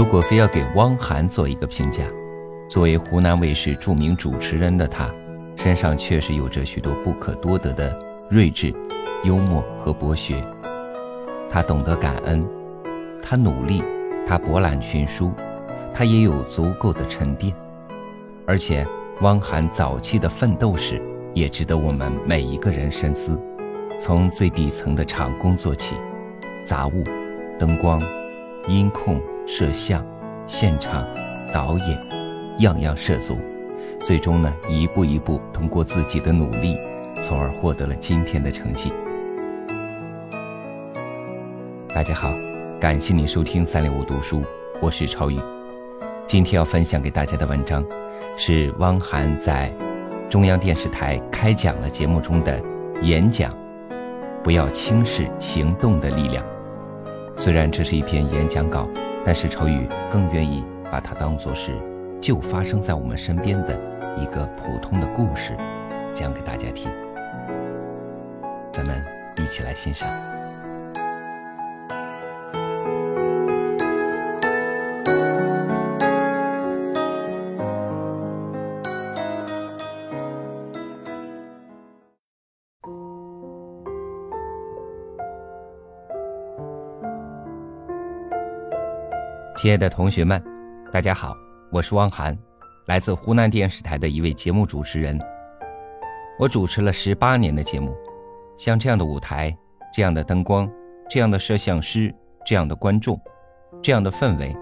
如果非要给汪涵做一个评价，作为湖南卫视著名主持人的他，身上确实有着许多不可多得的睿智、幽默和博学。他懂得感恩，他努力，他博览群书，他也有足够的沉淀。而且，汪涵早期的奋斗史也值得我们每一个人深思。从最底层的厂工做起，杂物、灯光、音控。摄像、现场、导演，样样涉足，最终呢，一步一步通过自己的努力，从而获得了今天的成绩。大家好，感谢你收听三六五读书，我是超宇。今天要分享给大家的文章，是汪涵在中央电视台开讲了节目中的演讲，不要轻视行动的力量。虽然这是一篇演讲稿。但是丑宇更愿意把它当作是就发生在我们身边的一个普通的故事，讲给大家听。咱们一起来欣赏。亲爱的同学们，大家好，我是汪涵，来自湖南电视台的一位节目主持人。我主持了十八年的节目，像这样的舞台、这样的灯光、这样的摄像师、这样的观众、这样的氛围，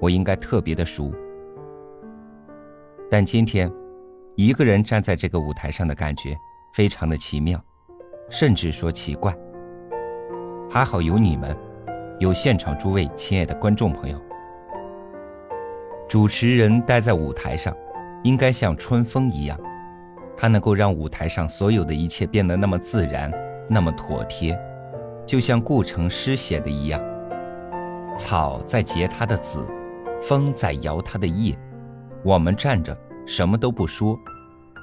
我应该特别的熟。但今天，一个人站在这个舞台上的感觉非常的奇妙，甚至说奇怪。还好有你们。有现场诸位亲爱的观众朋友，主持人待在舞台上，应该像春风一样，它能够让舞台上所有的一切变得那么自然，那么妥帖，就像顾城诗写的一样：“草在结它的籽，风在摇它的叶，我们站着什么都不说，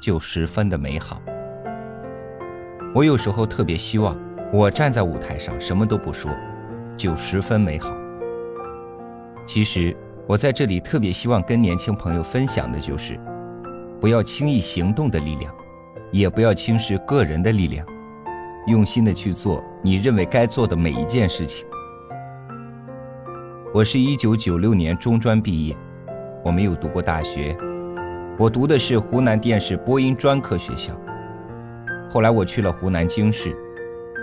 就十分的美好。”我有时候特别希望，我站在舞台上什么都不说。就十分美好。其实，我在这里特别希望跟年轻朋友分享的就是，不要轻易行动的力量，也不要轻视个人的力量，用心的去做你认为该做的每一件事情。我是一九九六年中专毕业，我没有读过大学，我读的是湖南电视播音专科学校。后来我去了湖南经视，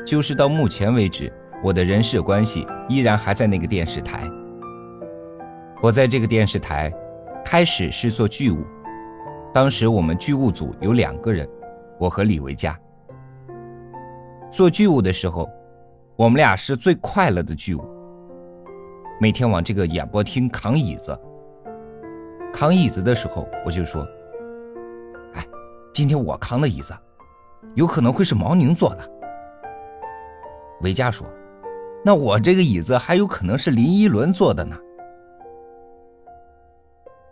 就是到目前为止。我的人事关系依然还在那个电视台。我在这个电视台，开始是做剧务，当时我们剧务组有两个人，我和李维嘉。做剧务的时候，我们俩是最快乐的剧务。每天往这个演播厅扛椅子，扛椅子的时候，我就说：“哎，今天我扛的椅子，有可能会是毛宁坐的。”维嘉说。那我这个椅子还有可能是林依轮坐的呢。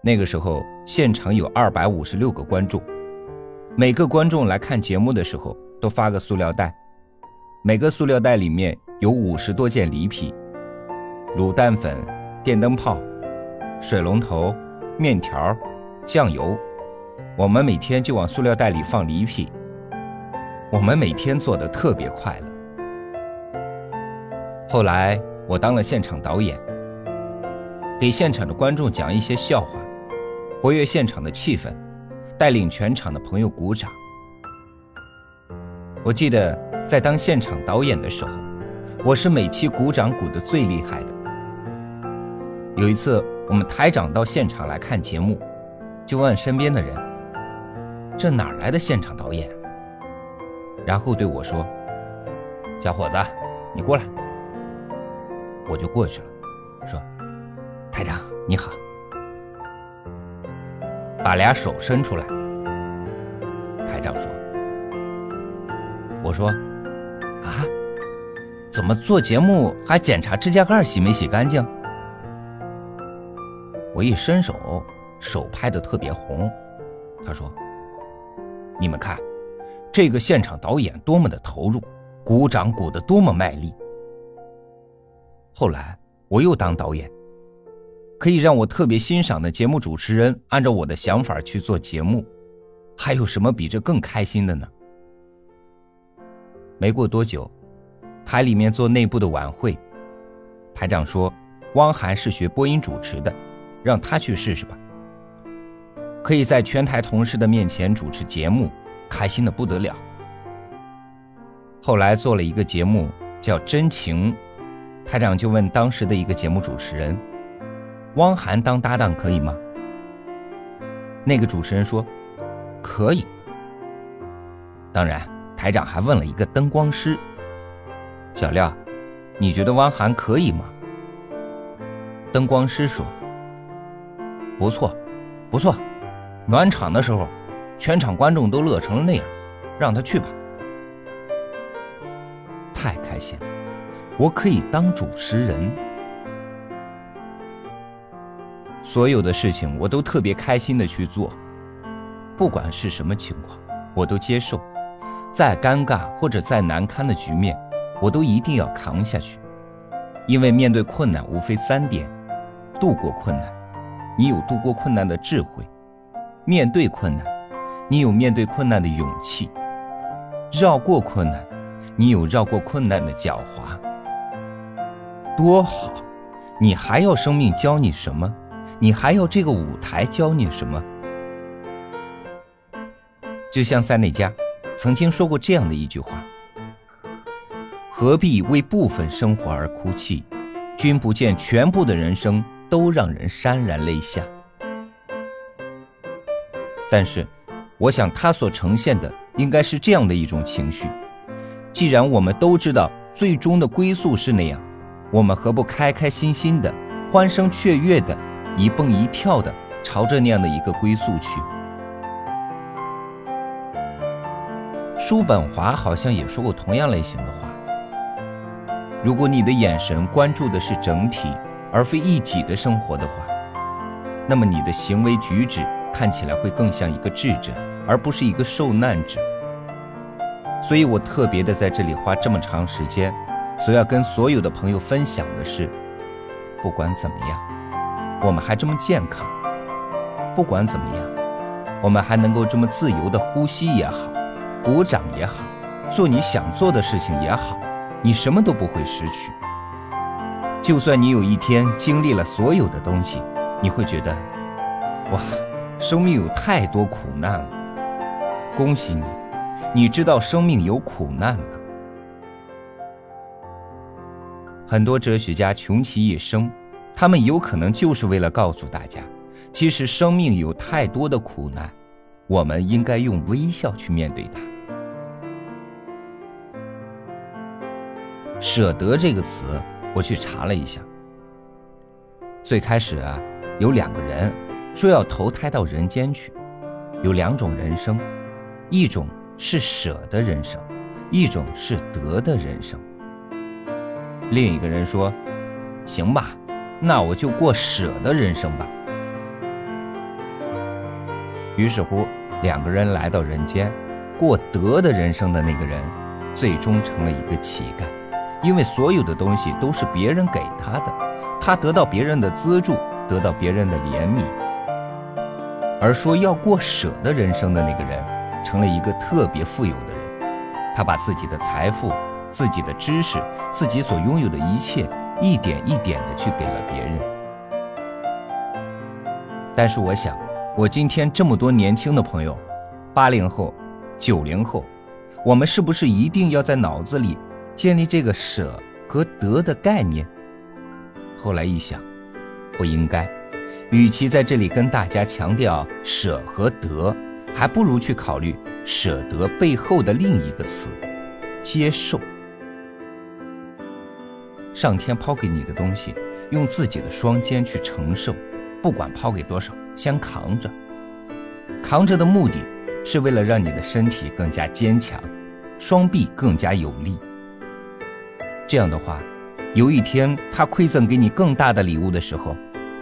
那个时候现场有二百五十六个观众，每个观众来看节目的时候都发个塑料袋，每个塑料袋里面有五十多件礼品：卤蛋粉、电灯泡、水龙头、面条、酱油。我们每天就往塑料袋里放礼品，我们每天做的特别快乐。后来我当了现场导演，给现场的观众讲一些笑话，活跃现场的气氛，带领全场的朋友鼓掌。我记得在当现场导演的时候，我是每期鼓掌鼓的最厉害的。有一次我们台长到现场来看节目，就问身边的人：“这哪来的现场导演？”然后对我说：“小伙子，你过来。”我就过去了，说：“台长你好。”把俩手伸出来。台长说：“我说，啊，怎么做节目还检查指甲盖洗没洗干净？”我一伸手，手拍的特别红。他说：“你们看，这个现场导演多么的投入，鼓掌鼓的多么卖力。”后来我又当导演，可以让我特别欣赏的节目主持人按照我的想法去做节目，还有什么比这更开心的呢？没过多久，台里面做内部的晚会，台长说汪涵是学播音主持的，让他去试试吧，可以在全台同事的面前主持节目，开心的不得了。后来做了一个节目叫《真情》，台长就问当时的一个节目主持人。汪涵当搭档可以吗？那个主持人说：“可以。”当然，台长还问了一个灯光师：“小廖，你觉得汪涵可以吗？”灯光师说：“不错，不错。暖场的时候，全场观众都乐成了那样，让他去吧。”太开心了，我可以当主持人。所有的事情我都特别开心的去做，不管是什么情况，我都接受。再尴尬或者再难堪的局面，我都一定要扛下去。因为面对困难，无非三点：度过困难，你有度过困难的智慧；面对困难，你有面对困难的勇气；绕过困难，你有绕过困难的狡猾。多好！你还要生命教你什么？你还要这个舞台教你什么？就像塞内加曾经说过这样的一句话：“何必为部分生活而哭泣？君不见全部的人生都让人潸然泪下。”但是，我想他所呈现的应该是这样的一种情绪：既然我们都知道最终的归宿是那样，我们何不开开心心的、欢声雀跃的？一蹦一跳的朝着那样的一个归宿去。叔本华好像也说过同样类型的话。如果你的眼神关注的是整体，而非一己的生活的话，那么你的行为举止看起来会更像一个智者，而不是一个受难者。所以我特别的在这里花这么长时间，所要跟所有的朋友分享的是，不管怎么样。我们还这么健康，不管怎么样，我们还能够这么自由的呼吸也好，鼓掌也好，做你想做的事情也好，你什么都不会失去。就算你有一天经历了所有的东西，你会觉得，哇，生命有太多苦难了。恭喜你，你知道生命有苦难了。很多哲学家穷其一生。他们有可能就是为了告诉大家，其实生命有太多的苦难，我们应该用微笑去面对它。舍得这个词，我去查了一下。最开始啊，有两个人说要投胎到人间去，有两种人生，一种是舍的人生，一种是得的人生。另一个人说：“行吧。”那我就过舍的人生吧。于是乎，两个人来到人间，过得的人生的那个人，最终成了一个乞丐，因为所有的东西都是别人给他的，他得到别人的资助，得到别人的怜悯。而说要过舍的人生的那个人，成了一个特别富有的人，他把自己的财富、自己的知识、自己所拥有的一切。一点一点的去给了别人，但是我想，我今天这么多年轻的朋友，八零后、九零后，我们是不是一定要在脑子里建立这个舍和得的概念？后来一想，不应该，与其在这里跟大家强调舍和得，还不如去考虑舍得背后的另一个词——接受。上天抛给你的东西，用自己的双肩去承受，不管抛给多少，先扛着。扛着的目的，是为了让你的身体更加坚强，双臂更加有力。这样的话，有一天他馈赠给你更大的礼物的时候，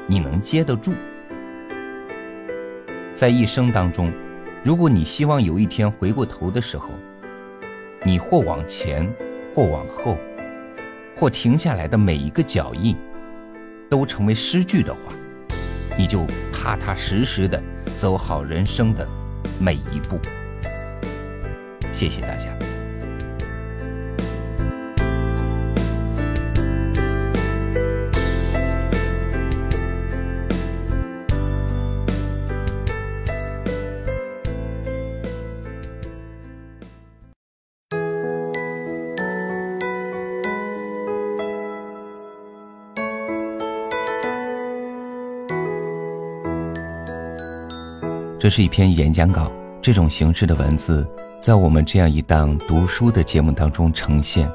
你能接得住。在一生当中，如果你希望有一天回过头的时候，你或往前，或往后。或停下来的每一个脚印，都成为诗句的话，你就踏踏实实的走好人生的每一步。谢谢大家。这是一篇演讲稿，这种形式的文字，在我们这样一档读书的节目当中呈现，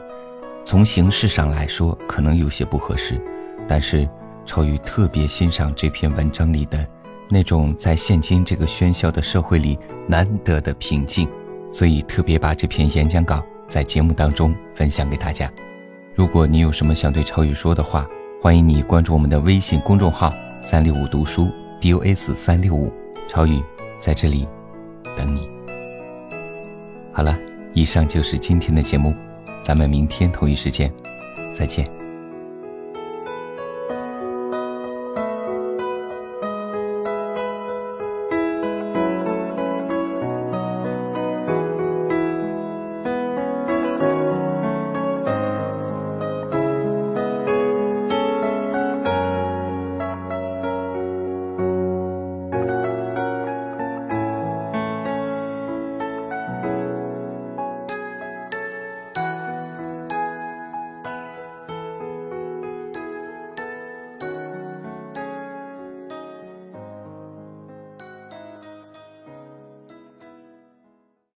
从形式上来说可能有些不合适，但是超宇特别欣赏这篇文章里的那种在现今这个喧嚣的社会里难得的平静，所以特别把这篇演讲稿在节目当中分享给大家。如果你有什么想对超宇说的话，欢迎你关注我们的微信公众号“三六五读书 ”（DOS 三六五。超宇在这里等你。好了，以上就是今天的节目，咱们明天同一时间再见。